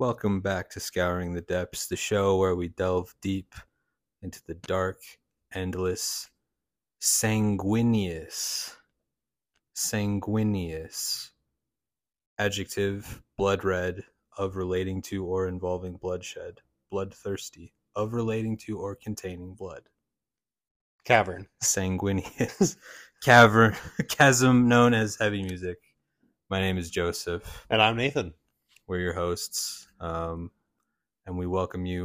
Welcome back to Scouring the Depths, the show where we delve deep into the dark, endless, sanguineous, sanguineous adjective, blood red, of relating to or involving bloodshed, bloodthirsty, of relating to or containing blood, Cavern. sanguineous, cavern, chasm known as heavy music. My name is Joseph. And I'm Nathan. We're your hosts, um, and we welcome you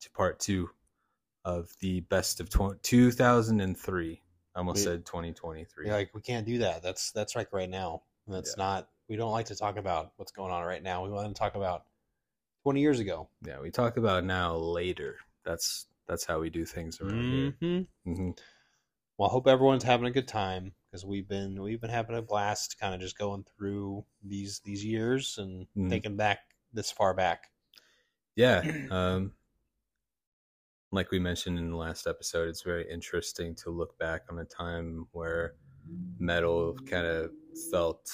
to part two of the best of tw- 2003. I almost We- said 2023. You're like, we can't do that. That's that's like right now. That's Yeah. not we don't like to talk about what's going on right now. We want to talk about twenty years ago. yeah, we talk about now later. That's that's how we do things around here. Mm-hmm. hmm Well, I hope everyone's having a good time because we've been we've been having a blast kind of just going through these these years and Mhm. thinking back this far back. Yeah. Um, like we mentioned in the last episode, it's very interesting to look back on a time where metal kind of felt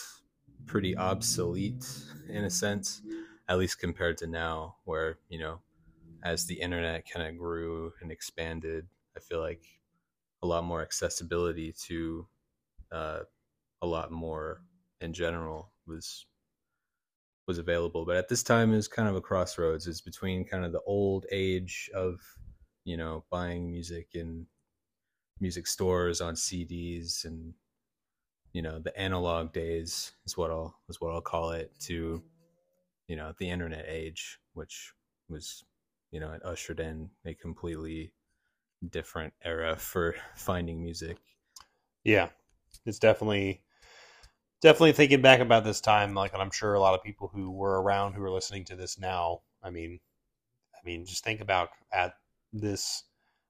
pretty obsolete in a sense, at least compared to now, where, you know, as the internet kind of grew and expanded, I feel like a lot more accessibility to uh, a lot more in general was was available. But at this time, it was kind of a crossroads. It's between kind of the old age of, you know, buying music in music stores on CDs and, you know, the analog days is what I'll is what I'll call it to, you know, the internet age, which was, you know, it ushered in a completely different era for finding music. Yeah, it's definitely definitely thinking back about this time. Like, and I'm sure a lot of people who were around who are listening to this now. I mean, I mean, just think about at this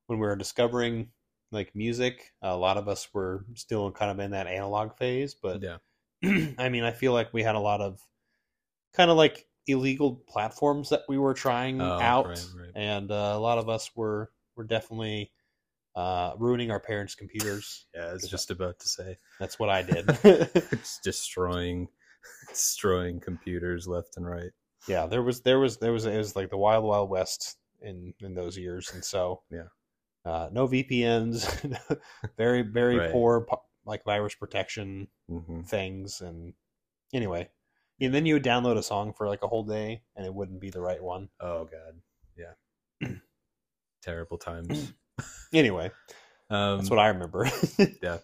when we were discovering like music. A lot of us were still kind of in that analog phase, but yeah. I mean, I feel like we had a lot of kind of like illegal platforms that we were trying Oh, out, right, right. and uh, a lot of us were were definitely uh, ruining our parents' computers. Yeah, I was just about to say. That's what I did. it's destroying destroying computers left and right. yeah, there was there was there was it was like the wild wild west in in those years, and so Yeah. uh, no VPNs, very very Right. poor like virus protection hmm things, and anyway, and then you would download a song for like a whole day, and it wouldn't be the right one. Oh god, yeah, terrible times. Anyway, Um, that's what I remember. Yeah,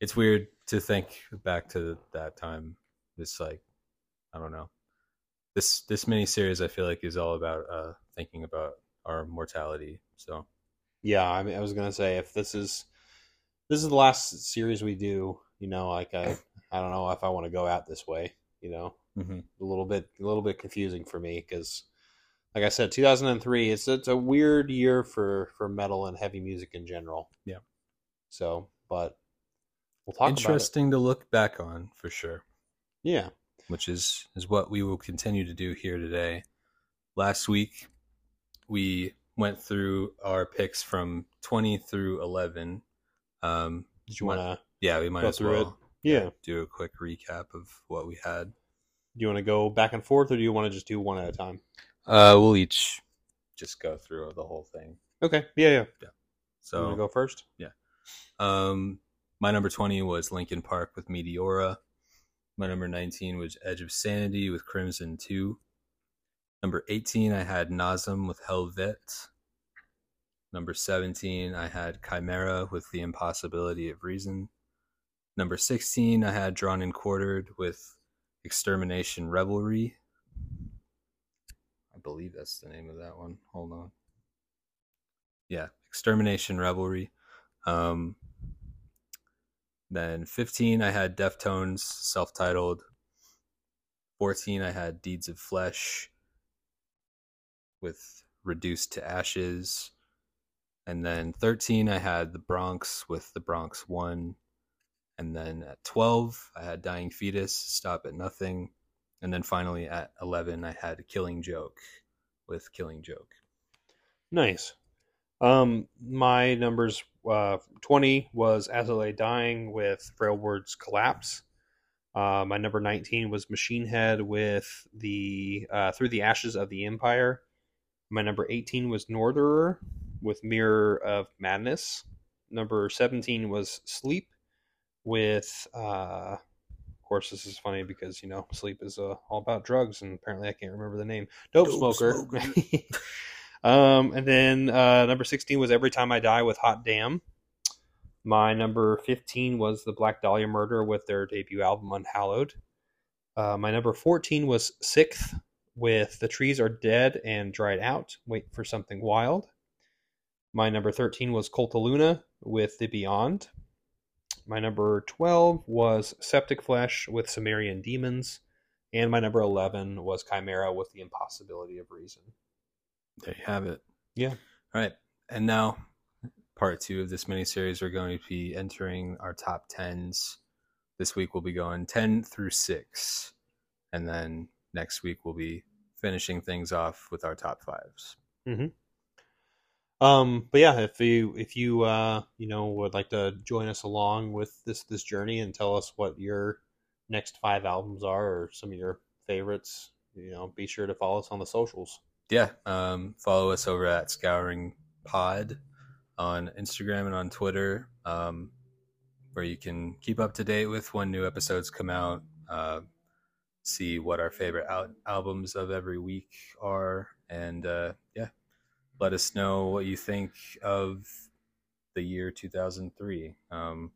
it's weird to think back to that time. It's like, I don't know. This this mini series I feel like is all about uh thinking about our mortality. So yeah, I mean, I was gonna say if this is this is the last series we do, you know, like I I don't know if I want to go out this way, you know. mhm. a little bit a little bit confusing for me because like i said 2003 it's it's a weird year for for metal and heavy music in general Yeah. so but we'll talk about interesting to look back on for sure. yeah which is is what we will continue to do here today. Last week we went through our picks from 20 through 11. Um, did you want to yeah, we might as through it? well yeah do a quick recap of what we had. do you want to go back and forth or do you want to just do one at a time Uh, we'll each just go through the whole thing. okay yeah yeah you So to go first Yeah. Um, my number 20 was Linkin Park with Meteora. My number 19 was Edge of Sanity with Crimson 2. Number 18, I had Nasum with Helvete. Number 17, I had Chimaira with The Impossibility of Reason. Number 16, I had Drawn and Quartered with Extermination Revelry. Believe that's the name of that one. Hold on. Yeah, Extermination Revelry. Um, then 15, I had Deftones, self titled. 14, I had Deeds of Flesh with Reduced to Ashes. And then 13, I had The Bronx with The Bronx 1. And then at 12, I had Dying Fetus, Stop at Nothing. And then finally at 11, I had Killing Joke with Killing Joke. nice um my numbers uh 20 was As I Lay Dying with frail words collapse Uh, my number 19 was Machine Head with the uh, Through the Ashes of the Empire. My number 18 was Norther with Mirror of Madness. Number 17 was Sleep with, uh, course, this is funny because, you know, Sleep is uh, all about drugs, and apparently I can't remember the name. Dope, Dope Smoker. um, and then uh, number 16 was Every Time I Die with Hot Damn. My number 15 was the Black Dahlia Murder with their debut album Unhallowed. Uh, my number 14 was Sixth with The Trees Are Dead and Dried Out. Wait for Something Wild. My number 13 was Luna with The Beyond. My number 12 was Septic Flesh with Sumerian Daemons. And my number 11 was Chimaira with The Impossibility of Reason. There you have it. Yeah. All right. And now, part two of this miniseries, we're going to be entering our top tens. This week we'll be going 10 through 6. And then next week we'll be finishing things off with our top fives. Mm-hmm. Um, but yeah, if you if you uh, you know would like to join us along with this this journey and tell us what your next five albums are or some of your favorites, you know, be sure to follow us on the socials. Yeah. Um, follow us over at Scouring Pod on Instagram and on Twitter, um, where you can keep up to date with when new episodes come out. Uh, see what our favorite al- albums of every week are, and uh, let us know what you think of the year 2003. Um,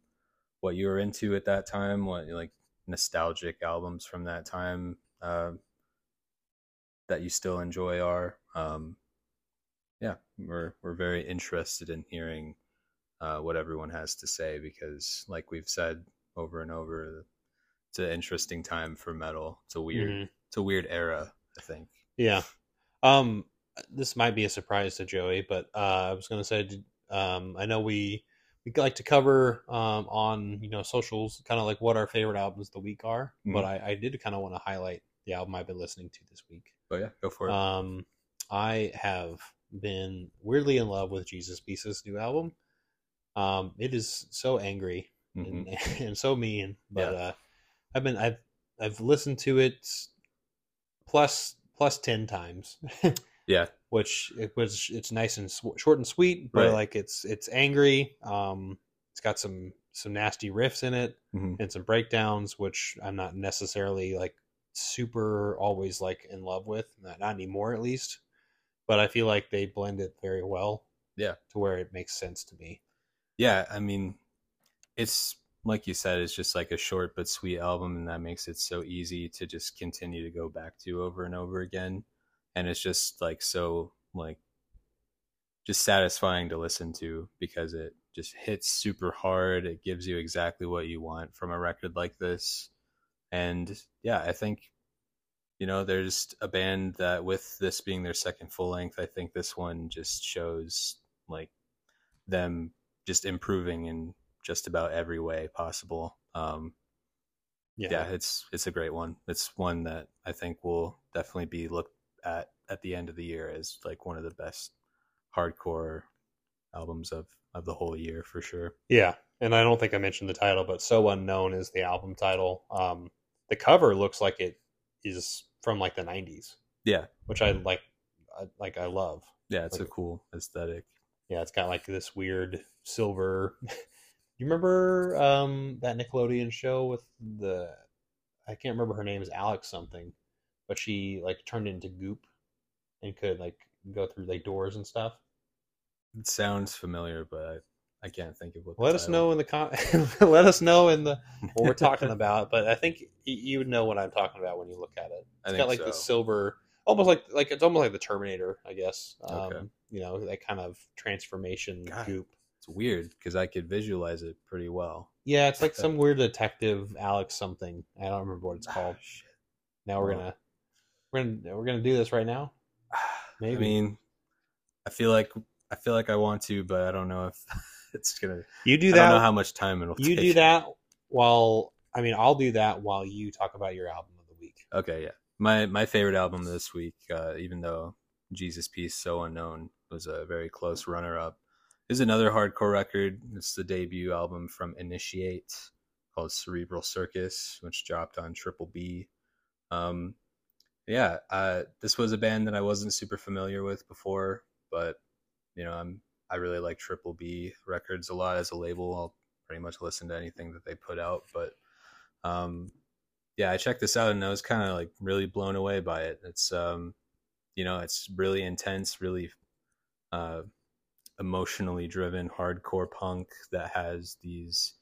what you were into at that time, what like nostalgic albums from that time uh, that you still enjoy are. Um, yeah, we're we're very interested in hearing uh, what everyone has to say because, like we've said over and over, it's an interesting time for metal. It's a weird, Mhm. it's a weird era. I think. Yeah. Um, this might be a surprise to Joey, but uh, I was going to say, um, I know we we like to cover um, on you know socials, kind of like what our favorite albums of the week are. But I, I did kind of want to highlight the album I've been listening to this week. But yeah, go for it. Um, I have been weirdly in love with Jesus Piece's new album. Um, it is so angry Mhm. and, and so mean, but Yeah. uh, I've been I've I've listened to it plus plus ten times, Yeah, which it was it's nice and sw- short and sweet, but Right. like it's it's angry. Um, it's got some some nasty riffs in it Mhm. and some breakdowns, which I'm not necessarily like super always like in love with, not, not anymore at least. But I feel like they blend it very well. Yeah. to where it makes sense to me. yeah. I mean, it's like you said, it's just like a short but sweet album, and that makes it so easy to just continue to go back to over and over again. And it's just like so like just satisfying to listen to because it just hits super hard. It gives you exactly what you want from a record like this. And yeah, I think you know, there's a band that with this being their second full length, I think this one just shows like them just improving in just about every way possible. Um, yeah. it's it's a great one. It's one that I think will definitely be looked at at the end of the year as like one of the best hardcore albums of of the whole year for sure. Yeah, and I don't think I mentioned the title, but "So Unknown" is the album title. Um, the cover looks like it is from like the '90s, Yeah, which I like. I, like I love. yeah, it's Like- a cool aesthetic. Yeah, it's got like this weird silver. you remember um, that Nickelodeon show with the? I can't remember her name is Alex something, but she like turned into goop and could like go through like doors and stuff. It sounds familiar, but I, I can't think of what. Let us know in the com- Let us know in the what we're talking about. But I think you would know what I'm talking about when you look at it. I It's think got like so. the silver, almost like like it's almost like the Terminator, I guess. Um, Okay. You know that kind of transformation God. goop. It's weird because I could visualize it pretty well. Yeah, it's like some weird detective Alex something. I don't remember what it's called. Ah, shit. Now we're Well. gonna we're gonna we're gonna do this right now. Maybe. I mean, I feel like I feel like I want to, but I don't know if it's gonna. You do that. I don't know how much time it'll. Take. You take. do that while I mean I'll do that while you talk about your album of the week. Okay, yeah. My my favorite album this week, uh, even though Jesus Piece So Unknown was a very close runner up, is another hardcore record. It's the debut album from Initiate called Cerebral Circus, which dropped on Triple B. Um, yeah, uh, this was a band that I wasn't super familiar with before, but you know, I'm I really like Triple B Records a lot as a label. I'll pretty much listen to anything that they put out, but um, yeah, I checked this out and I was kind of like really blown away by it. It's um, you know, it's really intense, really uh, emotionally driven hardcore punk that has these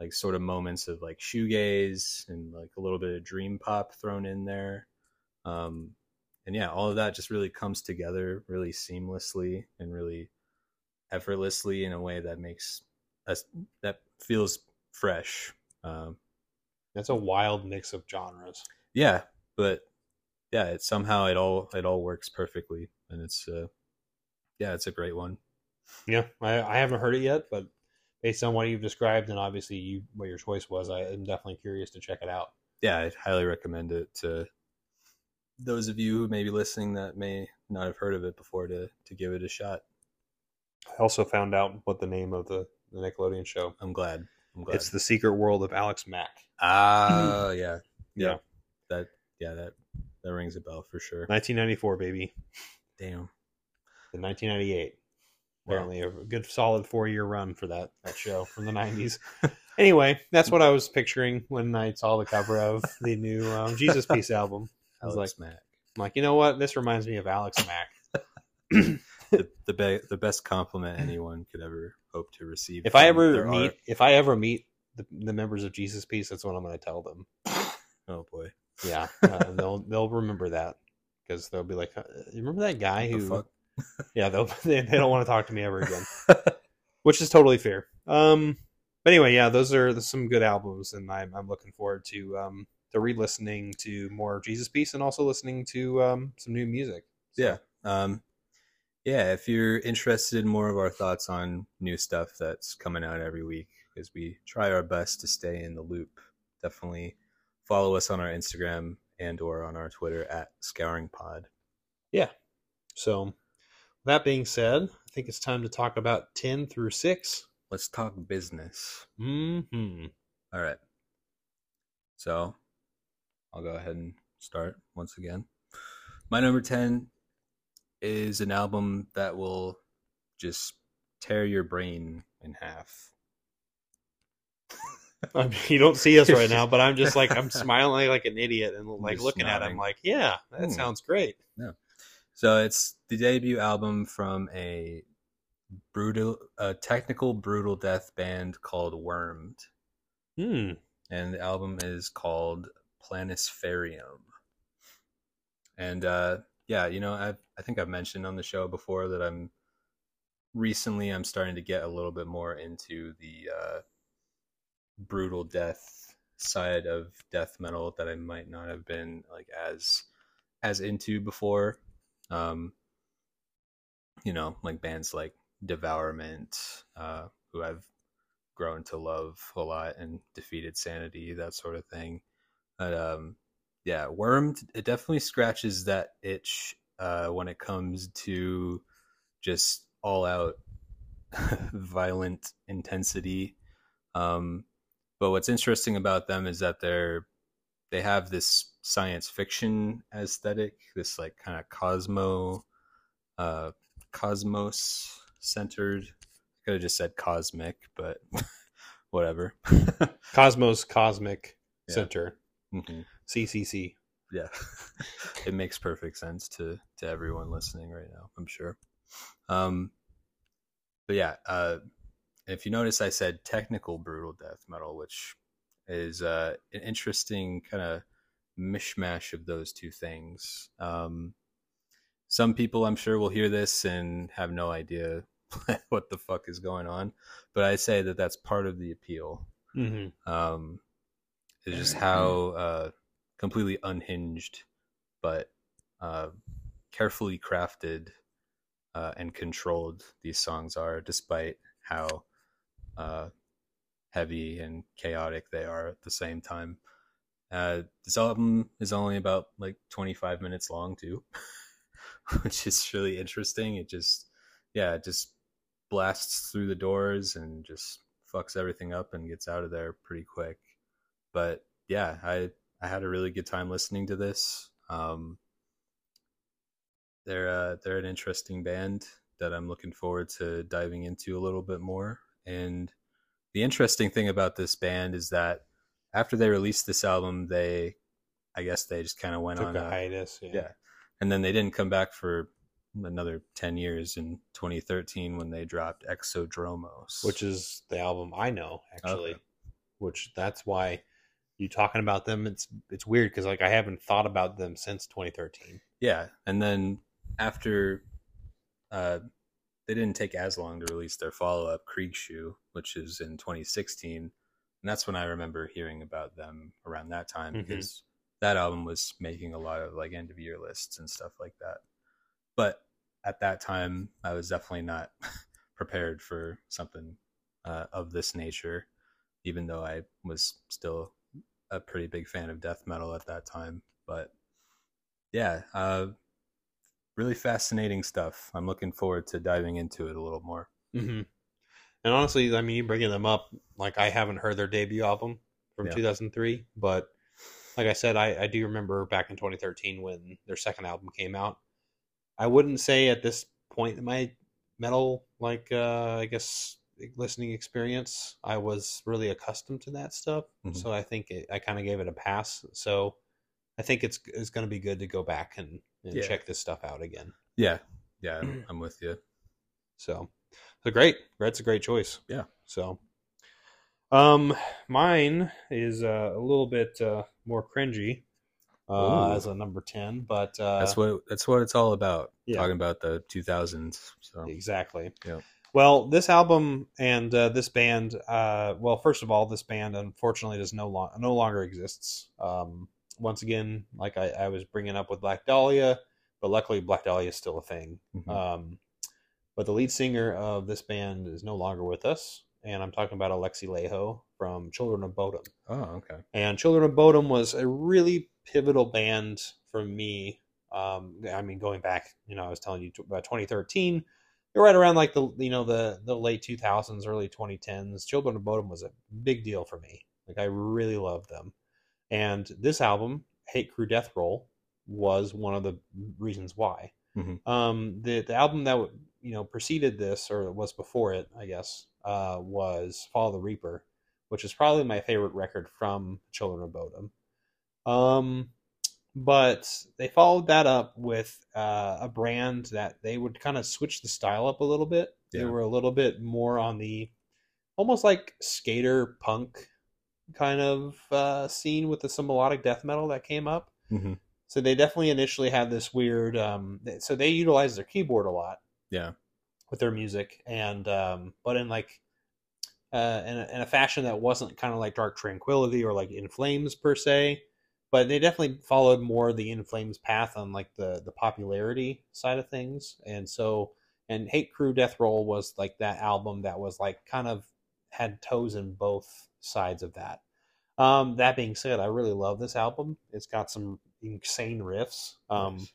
like sort of moments of like shoegaze and like a little bit of dream pop thrown in there. Um, and yeah, all of that just really comes together really seamlessly and really effortlessly in a way that makes us that feels fresh. Um, That's a wild mix of genres. yeah, but yeah, it somehow it all it all works perfectly, and it's uh, yeah, it's a great one. Yeah, I, I haven't heard it yet, but based on what you've described and obviously you, what your choice was, I am definitely curious to check it out. Yeah, I'd highly recommend it to those of you who may be listening that may not have heard of it before to to give it a shot. I also found out what the name of the, the Nickelodeon show. I'm glad. I'm glad. It's the Secret World of Alex Mack. ah, yeah, Yeah. That yeah that that rings a bell for sure. 1994, baby. Damn. In 1998. Wow. Apparently, a good solid four year run for that that show from the 90s. anyway, that's what I was picturing when I saw the cover of the new um, Jesus Piece album. I was Alex Mack. I'm like, you know what? This reminds me of Alex Mack. the the, be- the best compliment anyone could ever hope to receive. If I ever meet, art. if I ever meet the, the members of Jesus Piece, that's what I'm going to tell them. oh boy, Yeah, uh, they'll they'll remember that because they'll be like, uh, "You remember that guy who?" Yeah, they'll they, they don't want to talk to me ever again, which is totally fair. Um, but anyway, yeah, those are some good albums, and I'm I'm looking forward to um to re-listening to more Jesus Piece and also listening to um some new music. Yeah. Um, yeah, if you're interested in more of our thoughts on new stuff that's coming out every week, because we try our best to stay in the loop, definitely follow us on our Instagram and or on our Twitter at Scouring Pod. Yeah. So, that being said, I think it's time to talk about ten through six. Let's talk business. Hmm. All right. So I'll go ahead and start once again. My number 10 is an album that will just tear your brain in half. I mean, you don't see us right now, but I'm just like I'm smiling like an idiot and like Just looking at him nodding. like, yeah, that Hmm. sounds great. Yeah. So it's the debut album from a brutal, a technical brutal death band called Wormed, Hmm. and the album is called Planispherium. And uh, yeah, you know, I I think I've mentioned on the show before that I'm recently I'm starting to get a little bit more into the uh, brutal death side of death metal that I might not have been like as as into before. Um, you know, like bands like Devourment, uh, who I've grown to love a lot, and Defeated Sanity, that sort of thing. But um, yeah, Wormed, it definitely scratches that itch uh, when it comes to just all out violent intensity. Um, but what's interesting about them is that they're they have this science fiction aesthetic, this like kind of cosmo, uh, cosmos centered. I could have just said cosmic, but whatever. Cosmos Cosmic Yeah. Center Mhm. CCC. yeah it makes perfect sense to to everyone listening right now i'm sure um but yeah uh if you notice i said technical brutal death metal which is uh an interesting kind of mishmash of those two things um some people i'm sure will hear this and have no idea what the fuck is going on but i say that that's part of the appeal Mm-hmm. um, is just how uh, completely unhinged but uh, carefully crafted uh, and controlled these songs are, despite how uh, heavy and chaotic they are at the same time. Uh, this album is only about like 25 minutes long too, which is really interesting. It just, yeah, it just blasts through the doors and just fucks everything up and gets out of there pretty quick. But yeah, I I had a really good time listening to this. Um, they're uh, they're an interesting band that I'm looking forward to diving into a little bit more. And the interesting thing about this band is that after they released this album, they I guess they just kind of went Took on a hiatus. Yeah. yeah. And then they didn't come back for another 10 years in 2013 when they dropped Exodromos. Which is the album I know actually. Okay. Which that's why you talking about them. It's it's weird because like I haven't thought about them since 2013. yeah. And then after uh, they didn't take as long to release their follow up, Krighsu, which is in 2016. And that's when I remember hearing about them around that time Mhm. because that album was making a lot of like end of year lists and stuff like that. But at that time, I was definitely not prepared for something uh, of this nature, even though I was still a pretty big fan of death metal at that time. But yeah, uh, really fascinating stuff. I'm looking forward to diving into it a little more. Mm-hmm. And honestly, I mean, you bringing them up, like I haven't heard their debut album from Yeah. 2003, but like I said, I, I do remember back in 2013 when their second album came out. I wouldn't say at this point in my metal, like uh, I guess listening experience, I was really accustomed to that stuff. Mhm. So I think it, I kind of gave it a pass. So I think it's it's going to be good to go back and, and Yeah. check this stuff out again. Yeah, yeah, I'm with you. So, so great. That's a great choice. Yeah. So, um, mine is uh, a little bit uh, more cringy uh, Ooh. as a number ten, but uh, That's what that's what it's all about. Yeah. Talking about the 2000s. So exactly. Yep. Well, this album and uh, this band. Uh, well, first of all, this band unfortunately does no long no longer exists. Um, once again, like I, I was bringing up with Black Dahlia, but luckily Black Dahlia is still a thing. mhm. Um, but the lead singer of this band is no longer with us, and I'm talking about Alexi Laiho from Children of Bodom. oh, okay. And Children of Bodom was a really pivotal band for me. Um, I mean, going back, you know, I was telling you t- about 2013. They're right around like the you know the the late 2000s, early 2010s. Children of Bodom was a big deal for me. Like I really loved them, and this album, Hate Crew Death Roll, was one of the reasons why. Mhm. Um, the the album that you know preceded this or was before it, I guess, uh, was Follow the Reaper, which is probably my favorite record from Children of Bodom. Um, but they followed that up with uh, a brand that they would kind of switch the style up a little bit. They were a little bit more on the almost like skater punk kind of uh, scene with the melodic death metal that came up. hmm So they definitely initially had this weird. Um, so they utilized their keyboard a lot Yeah. with their music, and um, but in like uh, in, a, in a fashion that wasn't kind of like Dark Tranquillity or like In Flames per se, but they definitely followed more the In Flames path on like the the popularity side of things, and so and Hate Crew Death Roll was like that album that was like kind of had toes in both sides of that. Um, that being said, I really love this album. It's got some insane riffs. Um, Nice.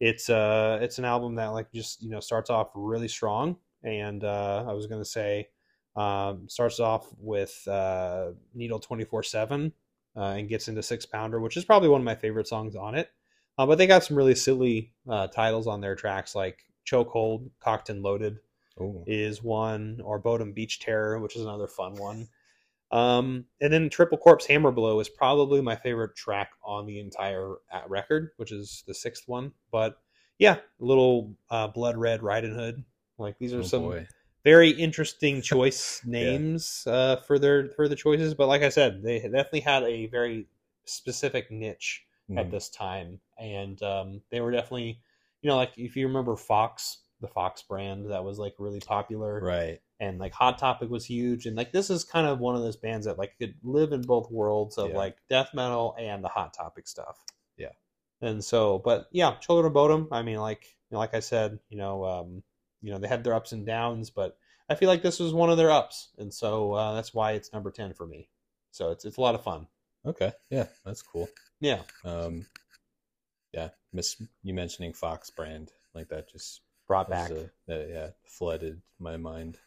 it's uh it's an album that like just you know starts off really strong and uh i was gonna say um starts off with uh needle 24 7 uh, and gets into six pounder which is probably one of my favorite songs on it uh, but they got some really silly uh titles on their tracks like chokehold cocked and loaded Oh, is one, or Bodom Beach Terror, which is another fun one. Um, and then Triple Corpse Hammer Blow is probably my favorite track on the entire uh, record, which is the sixth one. But yeah, a little uh, Blood Red Riding Hood. Like these are oh some boy. Very interesting choice names uh, for their for the choices. But like I said, they definitely had a very specific niche at Mhm. this time, and um, they were definitely, you know, like if you remember Fox, the Fox brand that was like really popular, Right. and like Hot Topic was huge, and like this is kind of one of those bands that like could live in both worlds of Yeah. like death metal and the Hot Topic stuff. Yeah. and so, but yeah, Children of Bodom. I mean, like like I said, you know, um, you know, they had their ups and downs, but I feel like this was one of their ups, and so uh, that's why it's number ten for me. So it's it's a lot of fun. Okay. Yeah, that's cool. Yeah, Um, yeah, miss you mentioning Fox brand like that just brought back. a- that yeah flooded my mind.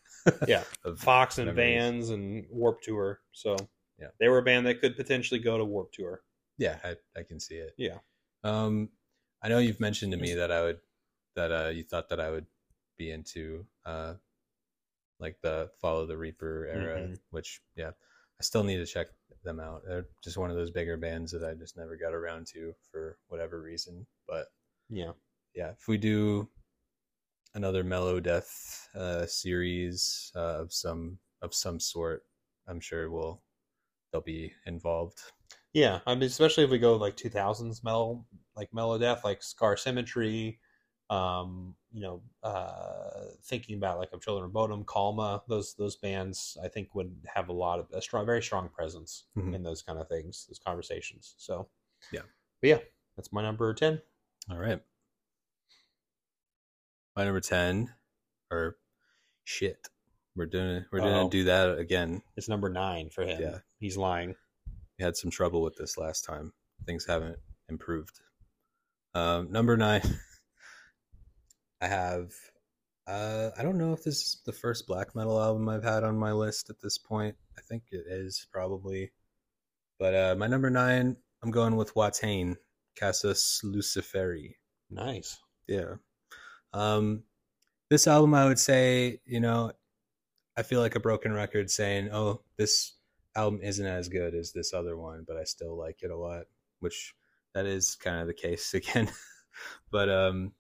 Yeah. Fox and memories. Vans and Warp Tour. So Yeah. they were a band that could potentially go to Warp Tour. Yeah, I, I can see it. Yeah. Um, I know you've mentioned to me that I would that uh you thought that I would be into uh like the Follow the Reaper era, Mhm. which yeah, I still need to check them out. They're just one of those bigger bands that I just never got around to for whatever reason. But Yeah, yeah, if we do another Melodeath uh series uh, of some of some sort, I'm sure we'll they'll be involved. yeah. I mean, especially if we go like 2000s metal, like Melodeath, like Scar Symmetry. Um, you know, uh, thinking about like of Children of Bodom, Kalmah, those those bands, I think would have a lot of a strong, very strong presence Mhm. in those kind of things, those conversations. So, Yeah. but yeah, that's my number ten. All right. My number ten, or shit, we're doing it. we're gonna do that again. It's number nine for him. Yeah. he's lying. We had some trouble with this last time. Things haven't improved. Um, number nine, I have. Uh, I don't know if this is the first black metal album I've had on my list at this point. I think it is probably. But uh, my number nine, I'm going with Watain, Casus Luciferi. Nice. Yeah. Um, this album, I would say, you know, I feel like a broken record saying, "Oh, this album isn't as good as this other one," but I still like it a lot, which that is kind of the case again. but um,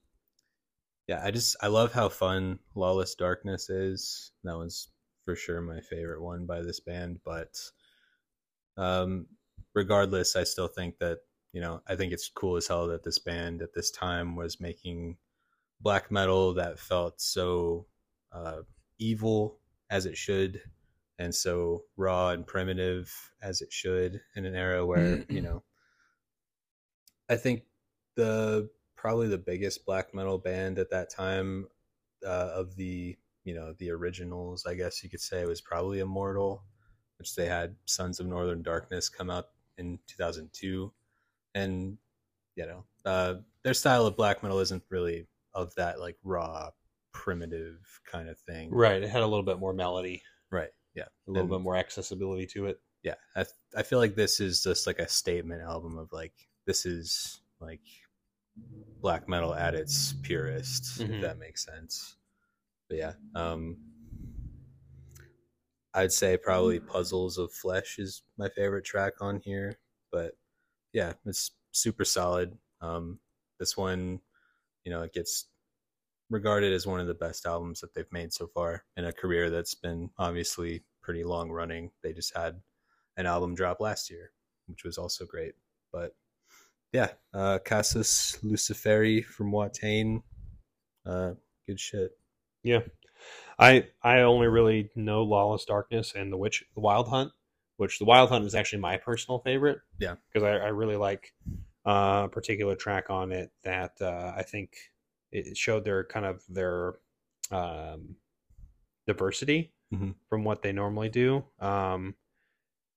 yeah, I just I love how fun Lawless Darkness is. That one's for sure my favorite one by this band, but um, regardless, I still think that you know I think it's cool as hell that this band at this time was making black metal that felt so uh, evil as it should and so raw and primitive as it should in an era where you know i think the probably the biggest black metal band at that time uh, of the you know the originals i guess you could say it was probably immortal which they had sons of northern darkness come out in 2002 and you know uh, their style of black metal isn't really of that like raw primitive kind of thing Right. It had a little bit more melody, right yeah a little And- bit more accessibility to it. yeah I, I feel like this is just like a statement album of like this is like black metal at its purest Mhm. if that makes sense. But yeah um i'd say probably puzzles of flesh is my favorite track on here but yeah it's super solid. Um this one you know it gets regarded as one of the best albums that they've made so far in a career that's been obviously pretty long running. They just had an album drop last year which was also great but yeah uh Casus Luciferi from watain uh good shit Yeah. I I only really know Lawless Darkness and the Witch the Wild Hunt, which the Wild Hunt is actually my personal favorite. Yeah. Because I, I really like uh, a particular track on it that uh, I think it showed their kind of their um, diversity Mhm. from what they normally do. Um,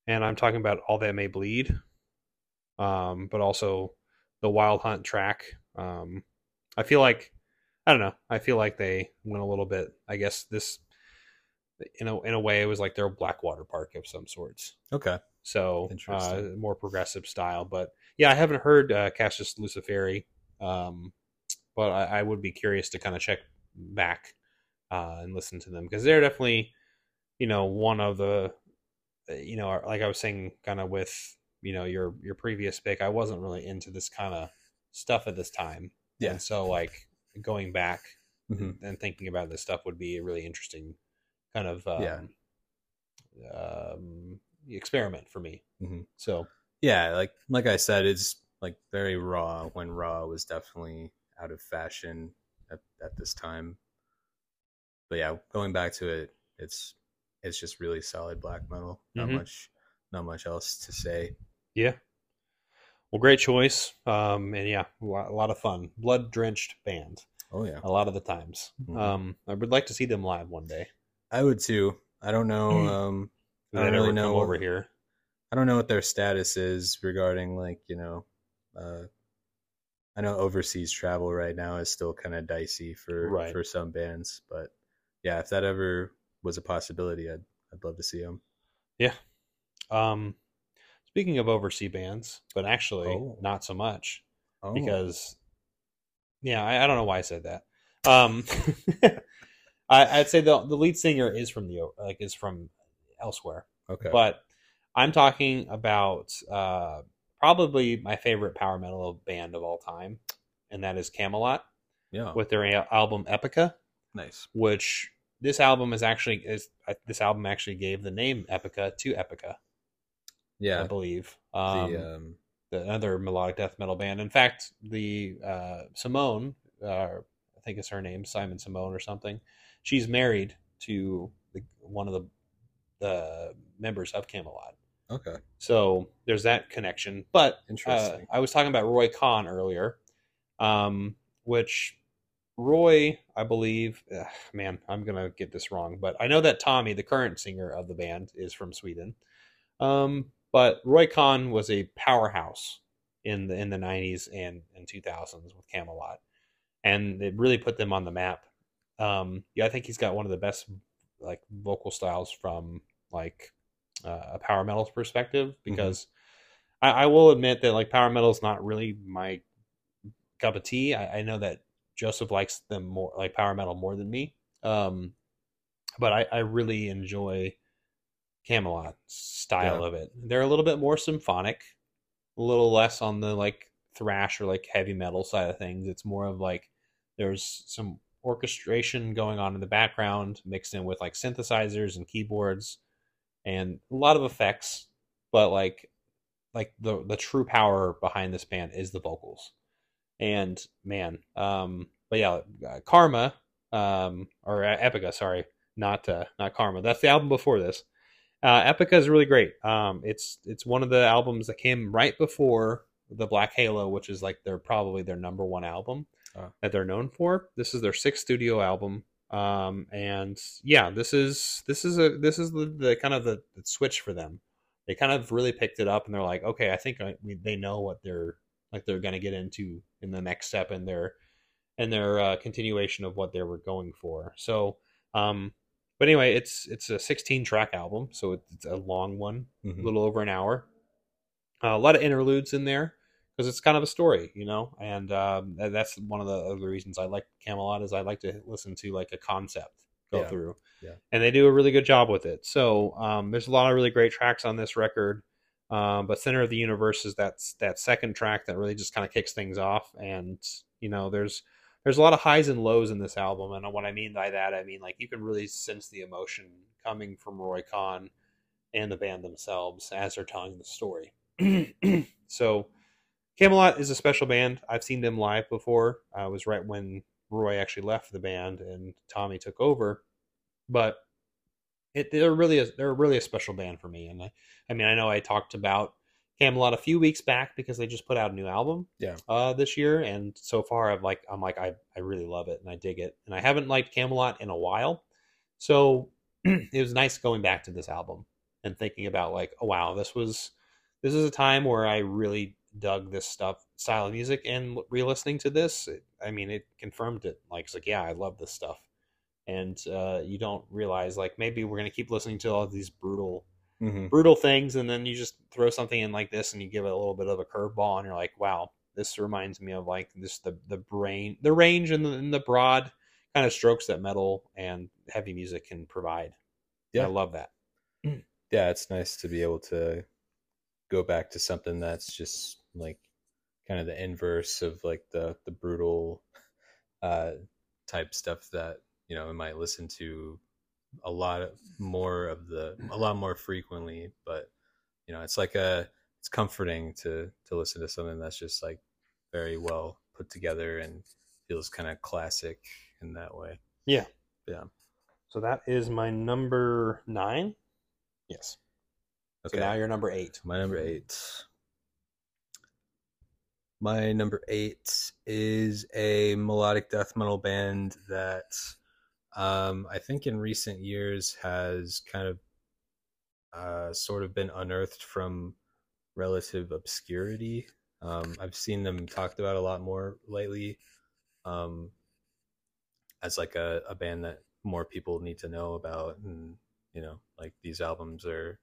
and I'm talking about All That May Bleed, um, but also the Wild Hunt track. Um, I feel like I don't know. I feel like they went a little bit. I guess this, in a in a way, it was like their Blackwater Park of some sorts. okay So uh, more progressive style. But yeah, I haven't heard uh, Cassius Luciferi, um, but I, I would be curious to kind of check back uh, and listen to them because they're definitely, you know, one of the, you know, like I was saying, kind of with you know your your previous pick, I wasn't really into this kind of stuff at this time. Yeah. And so like going back Mhm. and thinking about this stuff would be a really interesting kind of um, Yeah. um, experiment for me. Mhm. So yeah like like i said it's like very raw when raw was definitely out of fashion at, at this time but yeah going back to it it's it's just really solid black metal not Mhm. much not much else to say yeah, well, great choice. Um, and yeah, a lot, a lot of fun. Blood drenched band. oh yeah A lot of the times. Mhm. Um, I would like to see them live one day. i would too i don't know um If I don't really know- over here. i don't know what their status is regarding like you know uh i know overseas travel right now is still kind of dicey for Right. for some bands but yeah if that ever was a possibility i'd i'd love to see them Yeah. Um, speaking of overseas bands, but actually Oh. not so much Oh, because, yeah, I, I don't know why I said that. Um, I, I'd say the the lead singer is from the like is from elsewhere, okay. but I'm talking about uh, probably my favorite power metal band of all time, and that is Kamelot yeah, with their al- album Epica, nice. which this album is actually is uh, this album actually gave the name Epica to Epica, I believe. Um, the um, the another melodic death metal band. In fact, the uh, Simone, uh, I think it's her name, Simon Simone or something. She's married to the, one of the the members of Kamelot. okay, So there's that connection. But uh, interesting. I was talking about Roy Khan earlier, um, which Roy, I believe, ugh, man, I'm gonna get this wrong, but I know that Tommy, the current singer of the band, is from Sweden. Um, but Roy Khan was a powerhouse in the in the 90s and and 2000s with Kamelot, and it really put them on the map. Um, yeah, I think he's got one of the best like vocal styles from like uh, a power metal perspective because I, I will admit that like power metal is not really my cup of tea. I, I know that Joseph likes them more like power metal more than me. Um, but I, I really enjoy Kamelot style Yeah. of it. They're a little bit more symphonic, a little less on the like thrash or like heavy metal side of things. It's more of like there's some orchestration going on in the background mixed in with like synthesizers and keyboards and a lot of effects, but like like the the true power behind this band is the vocals. And man, um but yeah, uh, Karma um or Epica, sorry, not uh, not Karma. That's the album before this. Uh, Epica is really great. Um, it's it's one of the albums that came right before the Black Halo, which is like their probably their number one album Oh. that they're known for. This is their sixth studio album, um, and yeah, this is this is a this is the, the kind of the, the switch for them. They kind of really picked it up, and they're like, okay, I think I, we, they know what they're like they're going to get into in the next step in their in their uh, continuation of what they were going for. So. Um, but anyway, it's it's a 16 track album, so it's a long one, Mhm. a little over an hour. Uh, a lot of interludes in there because it's kind of a story, you know, and um, that's one of the other reasons I like Kamelot is I like to listen to like a concept go Yeah. through, Yeah. and they do a really good job with it. So um, there's a lot of really great tracks on this record. Um, but Center of the Universe is that that second track that really just kind of kicks things off, and you know, there's there's a lot of highs and lows in this album, and what I mean by that, I mean like you can really sense the emotion coming from Roy Khan and the band themselves as they're telling the story. so, Kamelot is a special band. I've seen them live before. Uh, I was right when Roy actually left the band and Tommy took over, but it, they're really a, they're really a special band for me. And I, I mean, I know I talked about Kamelot a few weeks back because they just put out a new album Yeah. uh this year. And so far I've like I'm like I I really love it and I dig it. And I haven't liked Kamelot in a while. So it was nice going back to this album and thinking about like oh wow this was this is a time where I really dug this stuff style of music and re-listening to this. It, I mean it confirmed it. Like it's like yeah I love this stuff. And uh you don't realize like maybe we're gonna keep listening to all these brutal Mhm. brutal things and then you just throw something in like this and you give it a little bit of a curveball and you're like wow this reminds me of like this the the brain the range and the, and the broad kind of strokes that metal and heavy music can provide Yeah. i love that yeah, it's nice to be able to go back to something that's just like kind of the inverse of like the the brutal uh type stuff that you know I might listen to a lot of, more of the a lot more frequently but you know it's like a it's comforting to to listen to something that's just like very well put together and feels kind of classic in that way Yeah. Yeah. so that is my number nine yes okay so now you're number eight My number eight. My number eight is a melodic death metal band that um, I think in recent years has kind of uh, sort of been unearthed from relative obscurity. Um, I've seen them talked about a lot more lately um, as like a, a band that more people need to know about. And, you know, like these albums are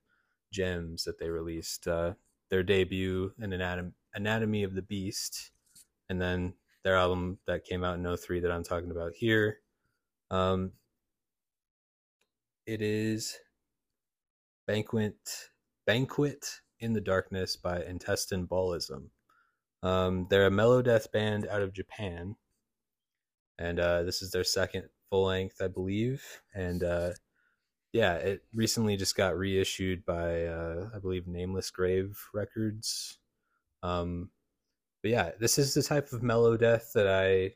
gems that they released. Uh, their debut in Anatom- Anatomy of the Beast, and then their album that came out in 03 that I'm talking about here. Um, it is Banquet Banquet in the Darkness by Intestine Baalism. Um, they're a melodeath band out of Japan, and uh, this is their second full length, I believe. And uh, yeah, it recently just got reissued by uh, I believe Nameless Grave Records. Um, but yeah, this is the type of melodeath that I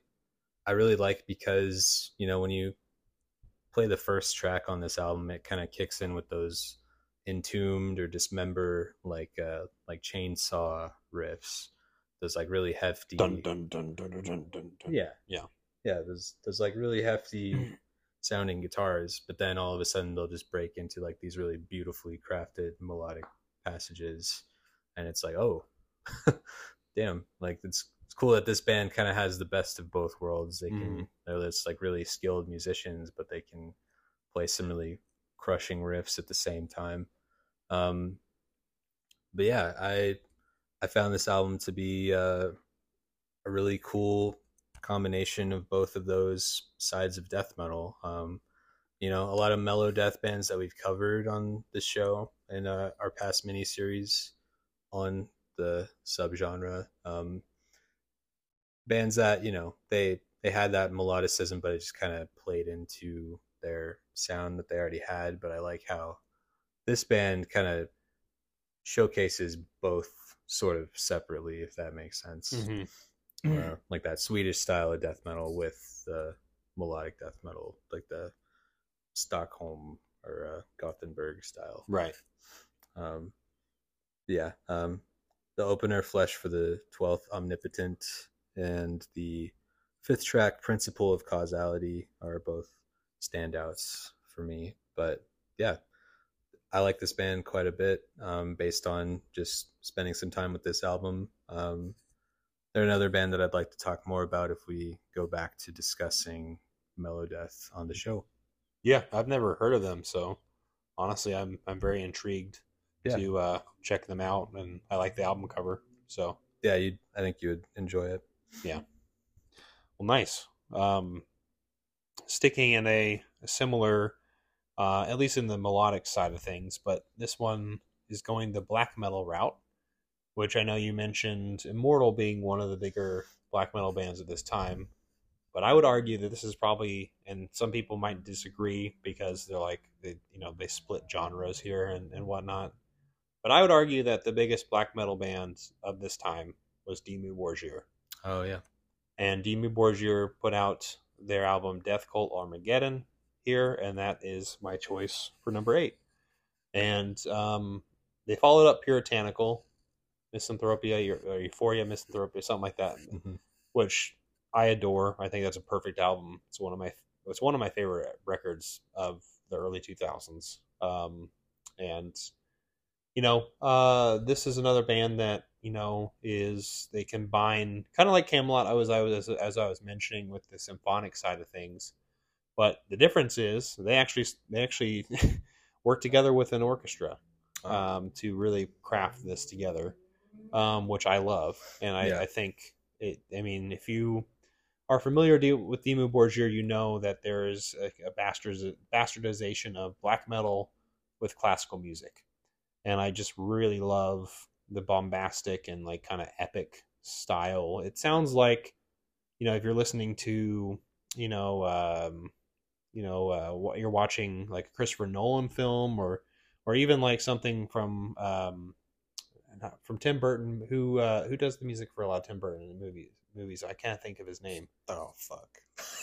I really like because you know when you play the first track on this album, it kind of kicks in with those entombed or dismember like uh like chainsaw riffs those like really hefty Dun dun dun dun dun dun dun. dun. yeah Yeah. yeah those those like really hefty sounding guitars but then all of a sudden they'll just break into like these really beautifully crafted melodic passages and it's like oh damn like it's cool that this band kind of has the best of both worlds. They can Mhm. they're just like really skilled musicians but they can play some really crushing riffs at the same time. Um but yeah i i found this album to be uh a really cool combination of both of those sides of death metal. Um you know a lot of melodeath bands that we've covered on this show in uh, our past mini series on the subgenre. Um bands that you know they they had that melodicism but it just kind of played into their sound that they already had but i like how this band kind of showcases both sort of separately if that makes sense Mhm. uh, like that swedish style of death metal with the melodic death metal like the stockholm or uh, gothenburg style Right. um, yeah, um, the opener, Flesh for the 12th Omnipotent, and the fifth track, Principle of Causality, are both standouts for me. But yeah, I like this band quite a bit um, based on just spending some time with this album. Um, they're another band that I'd like to talk more about if we go back to discussing Melodeath on the show. Yeah, I've never heard of them, so honestly, I'm I'm very intrigued Yeah. to uh, check them out, and I like the album cover. So, Yeah, you I think you would enjoy it. Well, nice. Um, sticking in a, a similar, uh, at least in the melodic side of things, but this one is going the black metal route, which I know you mentioned Immortal being one of the bigger black metal bands at this time. But I would argue that this is probably, and some people might disagree because they're like, they, you know, they split genres here and, and whatnot. But I would argue that the biggest black metal band of this time was Dimmu Borgir Oh yeah. and Dimmu Borgir put out their album Death Cult Armageddon here, and that is my choice for number eight. And um, they followed up Puritanical, Misanthropia, or Euphoria, Misanthropia, something like that, hmm which I adore. I think that's a perfect album. It's one of my it's one of my favorite records of the early 2000s. Um, and you know, uh, this is another band that you know is they combine kind of like Kamelot. I was I was as I was mentioning with the symphonic side of things, but the difference is they actually they actually work together with an orchestra Oh. um, to really craft this together, um, which I love, and I, Yeah. I think it. I mean, if you are familiar with Dimmu Borgir, you know that there is a, a bastardization of black metal with classical music, and I just really love the bombastic and like kind of epic style. It sounds like, you know, if you're listening to, you know, um, you know, uh, what you're watching like a Christopher Nolan film or or even like something from um, not from Tim Burton, who uh, who does the music for a lot of Tim Burton movies. Movies, I can't think of his name. Oh fuck.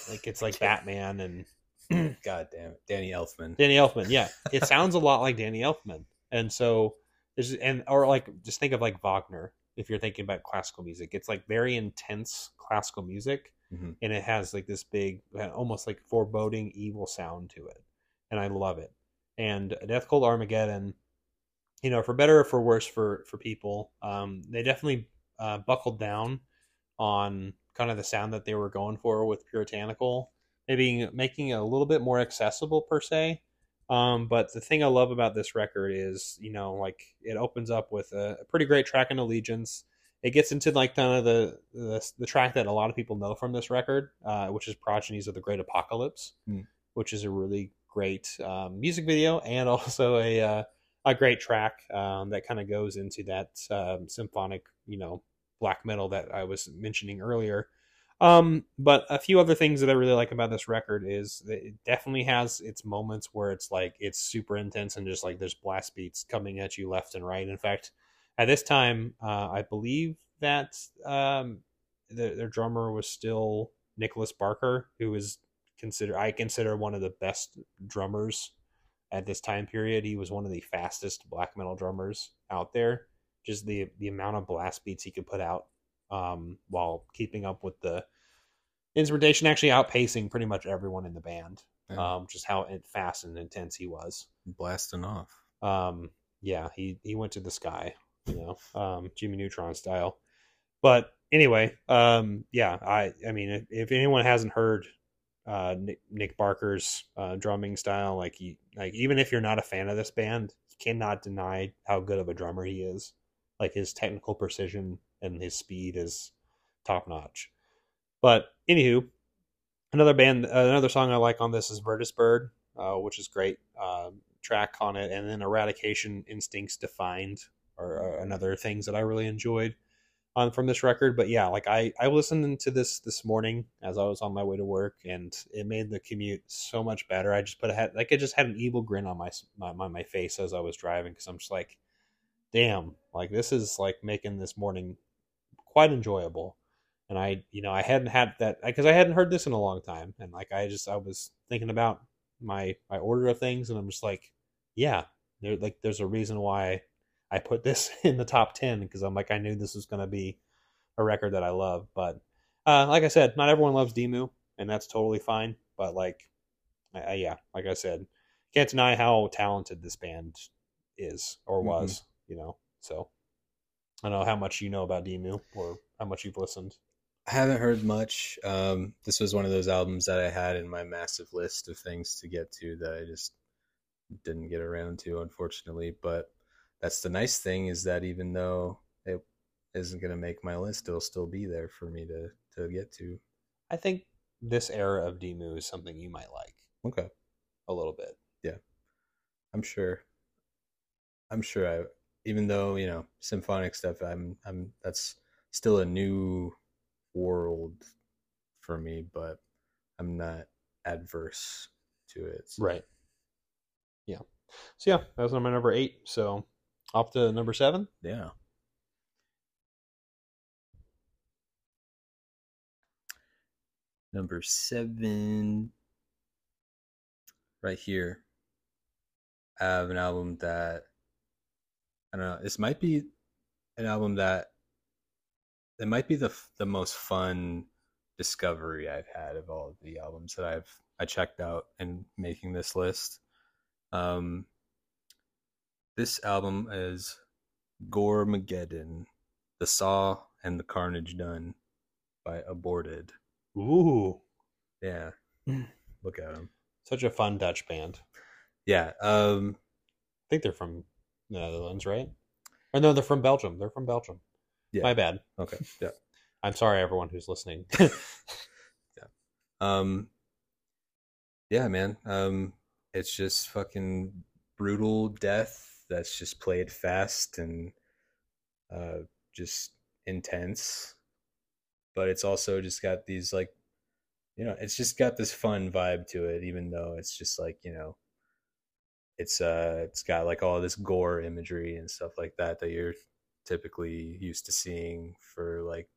Like it's like Batman and God damn it, Danny Elfman. Danny Elfman. Yeah, it sounds a lot like Danny Elfman, and so there's and or like just think of like Wagner if you're thinking about classical music. It's like very intense classical music, Mhm. and it has like this big, almost like foreboding evil sound to it, and I love it. And Death Cult Armageddon, you know, for better or for worse for for people, um, they definitely uh, buckled down on kind of the sound that they were going for with Puritanical, maybe making it a little bit more accessible per se, Um, but the thing I love about this record is, you know, like it opens up with a, a pretty great track in Allegiance. It gets into like kind of the, the the track that a lot of people know from this record, uh, which is Progenies of the Great Apocalypse, Hmm. which is a really great um, music video and also a uh, a great track um, that kind of goes into that um, symphonic, you know, black metal that I was mentioning earlier. Um, but a few other things that I really like about this record is it definitely has its moments where it's like it's super intense and just like there's blast beats coming at you left and right. In fact, at this time, uh, I believe that um, the, their drummer was still Nicholas Barker, who is considered I consider one of the best drummers at this time period. He was one of the fastest black metal drummers out there. Just the the amount of blast beats he could put out um, while keeping up with the instrumentation, actually outpacing pretty much everyone in the band. Yeah. Um, just how fast and intense he was. Blasting off. Um, yeah, he he went to the sky, you know, um, Jimmy Neutron style. But anyway, um, yeah, I I mean, if, if anyone hasn't heard uh, Nick, Nick Barker's uh, drumming style, like he like even if you're not a fan of this band, you cannot deny how good of a drummer he is. Like his technical precision and his speed is top notch. But anywho, another band, uh, another song I like on this is Vredesbyrd, uh, which is great uh, track on it, and then Eradication Instincts Defined are, are another things that I really enjoyed on from this record. But yeah, like I I listened to this this morning as I was on my way to work, and it made the commute so much better. I just put a had like I just had an evil grin on my, my, my face as I was driving because I'm just like, damn, like this is like making this morning quite enjoyable and I, you know, I hadn't had that because I hadn't heard this in a long time, and like I just I was thinking about my my order of things, and I'm just like, yeah, there like there's a reason why I put this in the top ten because I'm like I knew this was gonna be a record that I love, but uh, like I said, not everyone loves Dimmu, and that's totally fine. But like, I, I, yeah, like I said, can't deny how talented this band is or Mhm. was, you know. So I don't know how much you know about Dimmu or how much you've listened. I haven't heard much. Um, this was one of those albums that I had in my massive list of things to get to that I just didn't get around to, unfortunately. But that's the nice thing is that even though it isn't going to make my list, it'll still be there for me to to get to. I think this era of Dimmu is something you might like Okay, a little bit. Yeah, I'm sure. I'm sure I, even though you know symphonic stuff, I'm I'm that's still a new world for me, but I'm not adverse to it. Right. Yeah. So yeah, that was my number eight. So off to number seven. Yeah. Number seven, right here. I have an album that I don't know. This might be an album that it might be the the most fun discovery I've had of all of the albums that I've I checked out in making this list. Um, this album is Goremageddon, The Saw and the Carnage Done by Aborted. Ooh, Yeah, look at them. such a fun Dutch band. Yeah, um, I think they're from Netherlands, right? Or no, they're from Belgium. They're from Belgium. Yeah. My bad. okay, yeah. I'm sorry, everyone who's listening. Yeah. Um, yeah, man. Um, it's just fucking brutal death that's just played fast and uh, just intense. But it's also just got these like, you know, it's just got this fun vibe to it, even though it's just like you know, it's uh, it's got like all this gore imagery and stuff like that that you're typically used to seeing for like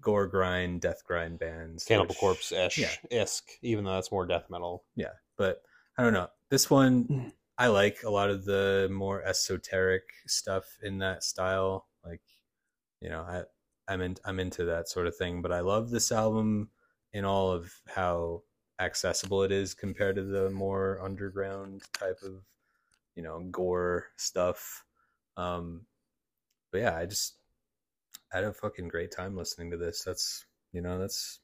gore grind, death grind bands, Cannibal which- Corpse ish, Yeah. isk, even though that's more death metal. yeah but i don't know this one i like a lot of the more esoteric stuff in that style like you know i i'm in, i'm into that sort of thing but i love this album in all of how accessible it is compared to the more underground type of you know gore stuff um but yeah i just I had a fucking great time listening to this that's you know that's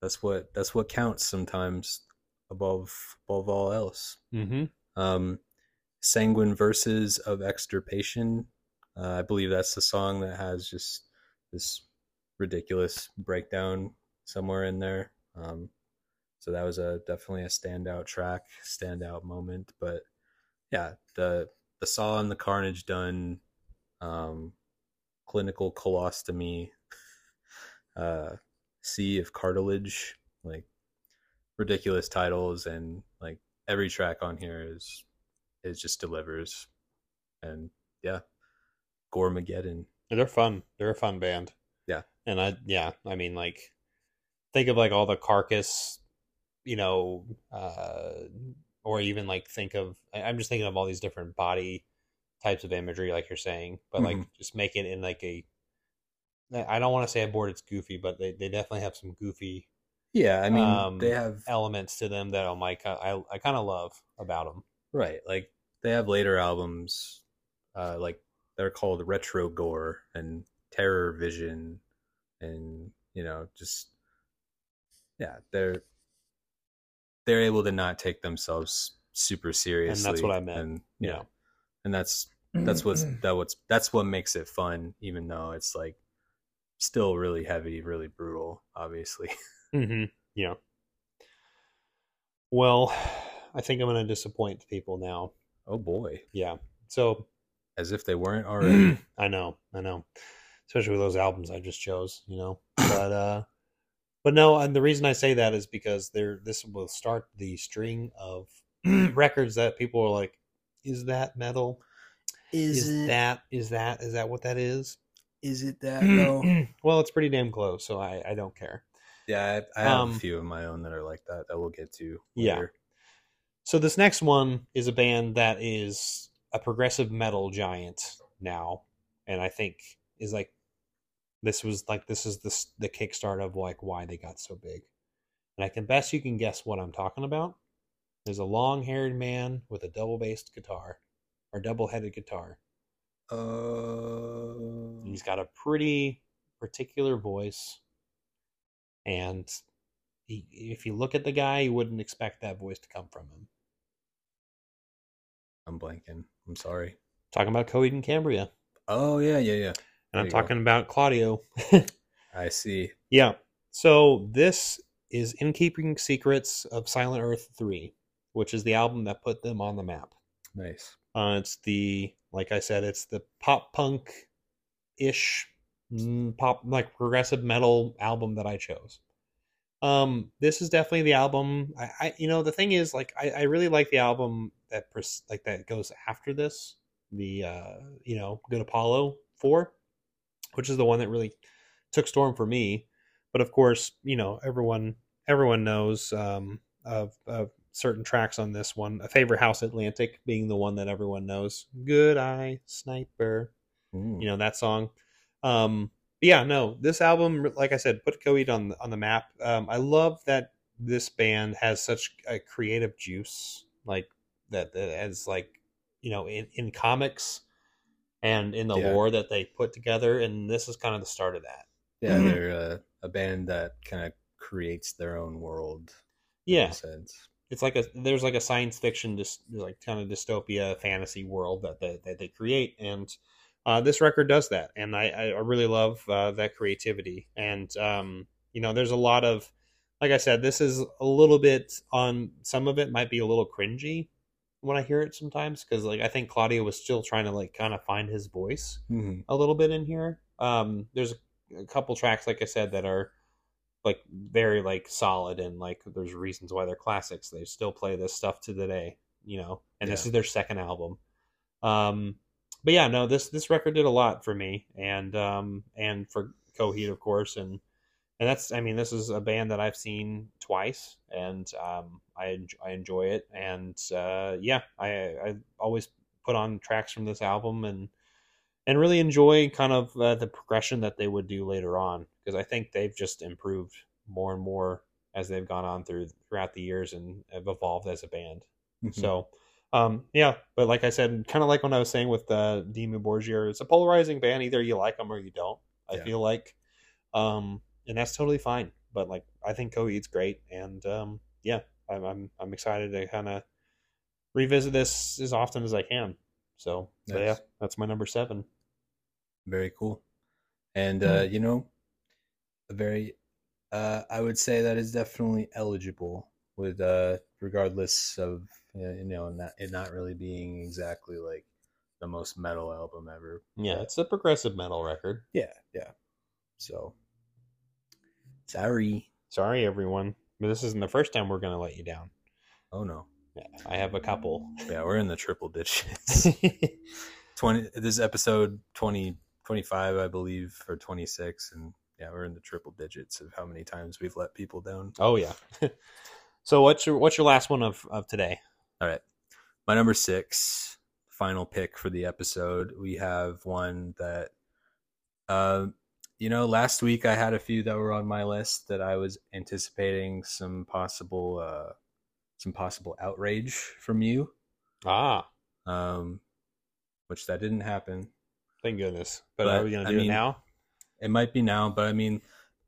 that's what that's what counts sometimes above above all else. Mm-hmm. Um, Sanguine Verses of Extirpation. Uh, I believe that's the song that has just this ridiculous breakdown somewhere in there. Um, so that was a definitely a standout track, standout moment. But yeah, the the Saw and the Carnage done, um, clinical colostomy, uh, Sea of Cartilage, like ridiculous titles, and like every track on here is it just delivers, and yeah, Goremageddon They're fun. They're a fun band. Yeah. And I yeah, I mean like think of like all the carcass, you know, uh or even like think of I'm just thinking of all these different body types of imagery like you're saying, but like Mhm. just make it in like a I don't want to say a board it's goofy, but they, they definitely have some goofy Yeah, I mean Um, they have elements to them that I'm like I I kind of love about them. right, like they have later albums, uh, like they're called Retrogore and TerrorVision, and you know just yeah, they're they're able to not take themselves super seriously, And that's what I meant. and Yeah. yeah, and that's that's what's that what's that's what makes it fun, even though it's like still really heavy, really brutal, obviously. Mm-hmm. Yeah. Well, I think I'm going to disappoint people now. oh boy, Yeah. So as if they weren't already. I know, I know, especially with those albums I just chose, you know. But uh, but no, and the reason I say that is because there this will start the string of records that people are like, is that metal? Is, that is that is that what that is? Is it that though? well, it's pretty damn close, so I I don't care. yeah, I, I have Um, a few of my own that are like that that we'll get to. Yeah. So this next one is a band that is a progressive metal giant now, and I think is like this was like this is the the kickstart of like why they got so big. And I can best you can guess what I'm talking about. There's a long-haired man with a double-bassed guitar or double-headed guitar. Uh, He's got a pretty particular voice, and he, if you look at the guy, you wouldn't expect that voice to come from him. I'm blanking. I'm sorry. Talking about Coheed and Cambria. Oh yeah, yeah, yeah. And I'm you go. talking about Claudio. I see. yeah. So this is In Keeping Secrets of Silent Earth 3, which is the album that put them on the map. Nice. Uh, it's the, like I said, it's the pop punk ish, pop, like progressive metal album that I chose. Um, this is definitely the album. I, I you know, the thing is, like, I, I really like the album that, pres- like, that goes after this, the, uh, you know, Good Apollo 4, which is the one that really took storm for me. But of course, you know, everyone, everyone knows, um, of, of certain tracks on this one. A Favor House Atlantic being the one that everyone knows. Good Eye Sniper. You know that song. Um, yeah, no, this album, like I said, put Coheed on the, on the map. Um, I love that this band has such a creative juice, like that, that as like you know in, in comics and in the Yeah. lore that they put together, and this is kind of the start of that. Yeah, Mhm. they're uh, a band that kind of creates their own world. in Yeah, a sense. it's like a there's like a science fiction just like kind of dystopia fantasy world that they, that they create and uh, this record does that and i i really love uh, that creativity and um you know there's a lot of like i said this is a little bit on some of it might be a little cringy when i hear it sometimes because like i think claudio was still trying to like kind of find his voice Mhm. a little bit in here. Um, there's a, a couple tracks, like I said, that are like very like solid and like there's reasons why they're classics. They still play this stuff to the day, you know. And this is their second album. Um, but yeah, no, this this record did a lot for me and um and for Coheed, of course, and and that's I mean this is a band that I've seen twice and um I I enjoy it and uh yeah I I always put on tracks from this album and and really enjoy kind of uh, the progression that they would do later on because I think they've just improved more and more as they've gone on through throughout the years and have evolved as a band. Mhm. So, um, yeah, but like I said, kind of like when I was saying with uh, Dimmu Borgir, it's a polarizing band. Either you like them or you don't. I Yeah. feel like, um, and that's totally fine. But like, I think Coheed's great, and um, yeah, I'm I'm, I'm excited to kind of revisit this as often as I can. So, so yeah, that's my number seven. Very cool. And uh, you know, a very uh I would say that is definitely eligible with uh regardless of uh, you know not it not really being exactly like the most metal album ever. Yeah, it's a progressive metal record. yeah, yeah. So sorry. Sorry, everyone, but this isn't the first time we're going to let you down. Oh no. Yeah, I have a couple. Yeah, we're in the triple digits. 20 this is episode 20 25 I believe or 26 and yeah, we're in the triple digits of how many times we've let people down. oh yeah. so what's your what's your last one of of today? All right. My number six, final pick for the episode. We have one that, uh, you know, last week I had a few that were on my list that I was anticipating some possible, uh, some possible outrage from you, Ah, um, which that didn't happen. thank goodness. But, But, are we going I to do mean, it now? It might be now, but I mean,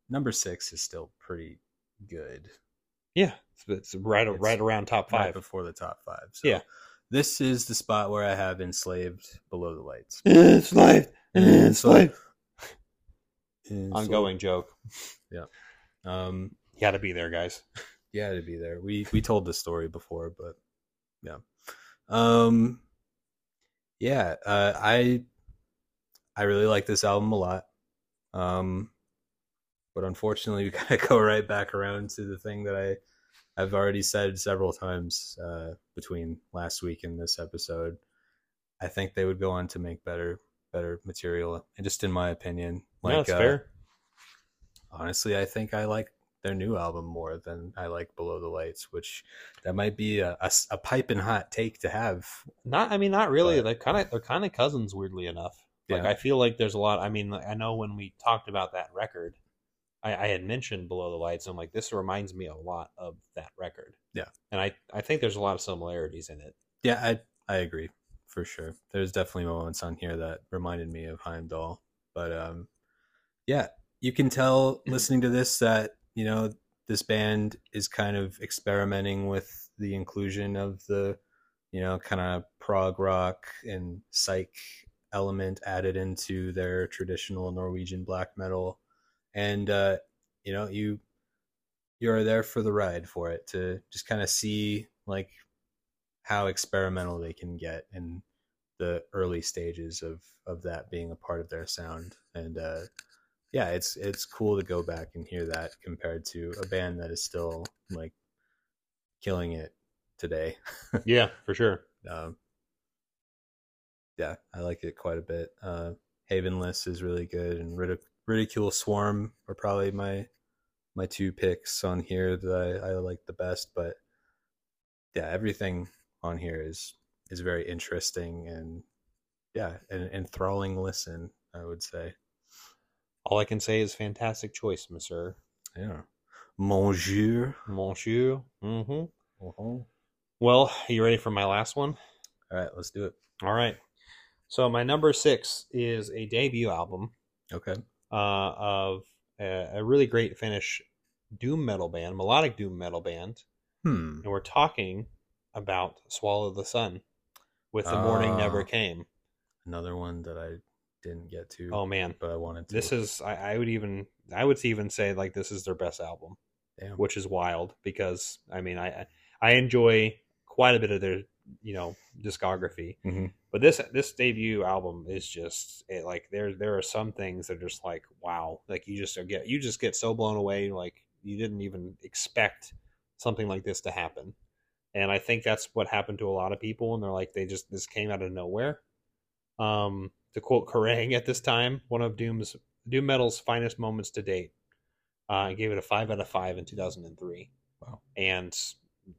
number six is still pretty good. Yeah, it's, it's right It's right around top Right five. before the top five. So Yeah. This is the spot where I have enslaved below the lights. Enslaved, Enslaved. Ongoing joke. Yeah. Um, You got to be there, guys. yeah, to be there. We we told the story before, but yeah. Um, yeah. Uh, I I really like this album a lot. Um, but unfortunately, we gotta go right back around to the thing that I I've already said several times uh, between last week and this episode. I think they would go on to make better better material, and just in my opinion, Like, like that's uh, fair. honestly i think i like their new album more than i like below the lights which that might be a, a, a piping hot take to have Not, I mean, not really. but- they're kind of they're kind of cousins, weirdly enough. Like Yeah. I feel like there's a lot. I mean, like, I know when we talked about that record, I, I had mentioned Below the Lights. I'm like, this reminds me a lot of that record. Yeah. and I I think there's a lot of similarities in it. yeah i i agree for sure there's definitely moments on here that reminded me of Heimdal but um yeah you can tell listening to this that you know this band is kind of experimenting with the inclusion of the you know kind of prog rock and psych element added into their traditional norwegian black metal. And uh you know you you're there for the ride for it to just kind of see like how experimental they can get in the early stages of of that being a part of their sound. And uh yeah it's it's cool to go back and hear that compared to a band that is still like killing it today. Yeah, for sure. um yeah i like it quite a bit. Uh havenless is really good and Ridic- ridicule swarm are probably my my two picks on here that I, I like the best but yeah everything on here is is very interesting and yeah an enthralling listen i would say All I can say is fantastic choice, Monsieur. yeah Monsieur. Monsieur. Mm-hmm. Uh-huh. Well, you ready for my last one? All right, let's do it. All right. So my number six is a debut album Okay. uh, of a, a really great Finnish doom metal band, melodic doom metal band, Hmm. and we're talking about "Swallow the Sun" with "The Morning Never Ah. Came." Another one that I didn't get to, Oh man, but I wanted to. this is I, I would even I would even say like this is their best album, Damn. which is wild because I mean I I enjoy quite a bit of their you know discography, Mhm. but this this debut album is just it, like there there are some things that are just like wow like you just get you just get so blown away like you didn't even expect something like this to happen and i think that's what happened to a lot of people and they're like they just this came out of nowhere um to quote Kerrang at this time one of doom's doom metal's finest moments to date. Uh, i gave it a five out of five in 2003 Wow. and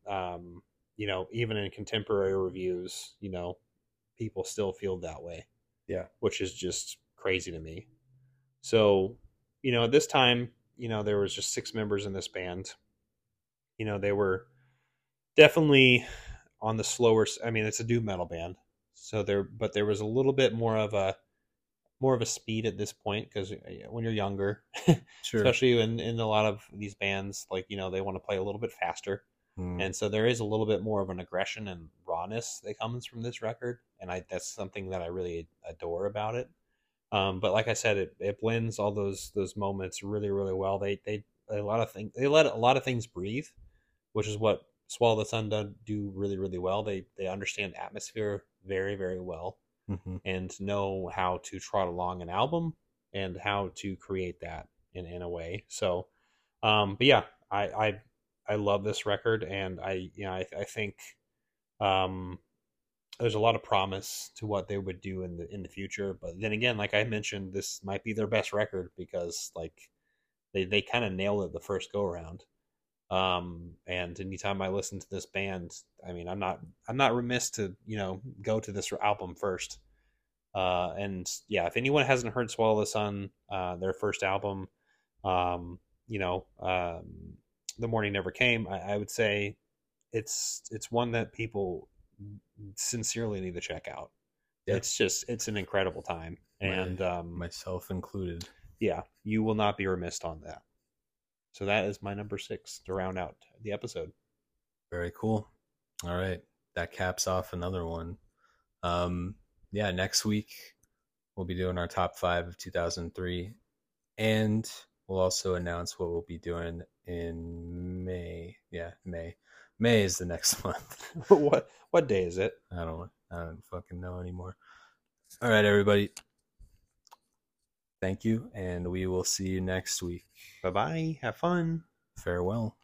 um you know even in contemporary reviews you know people still feel that way. Yeah. which is just crazy to me. So you know at this time you know there was just six members in this band. You know they were definitely on the slower I mean it's a doom metal band so there but there was a little bit more of a more of a speed at this point because when you're younger Sure. especially in, in a lot of these bands like you know they want to play a little bit faster Mm. and so there is a little bit more of an aggression and rawness that comes from this record, and I that's something that I really adore about it. Um, but like I said, it, it blends all those those moments really really well. They they a lot of things they let a lot of things breathe, which is what Swallow the Sun do, do really really well. They they understand atmosphere very very well Mhm. and know how to trot along an album and how to create that in, in a way. So, um, but yeah, I, I, I love this record and I, you know, I, I think, um, there's a lot of promise to what they would do in the, in the future. But then again, like I mentioned, this might be their best record because like they, they kind of nailed it the first go around. Um, and anytime I listen to this band, I mean, I'm not, I'm not remiss to, you know, go to this album first. Uh, and yeah, if anyone hasn't heard Swallow the Sun, uh, their first album, um, you know, um, The Morning Never Came, I, I would say it's it's one that people sincerely need to check out. Yeah. It's just it's an incredible time, and um, Myself included. yeah, you will not be remiss on that. So that is my number six to round out the episode. Very cool. All right. That caps off another one. Um, yeah, next week we'll be doing our top five of 2003. And we'll also announce what we'll be doing in May. Yeah, May. May is the next month. what what day is it? I don't I don't fucking know anymore. All right, everybody. Thank you, and we will see you next week. Bye bye. Have fun. Farewell.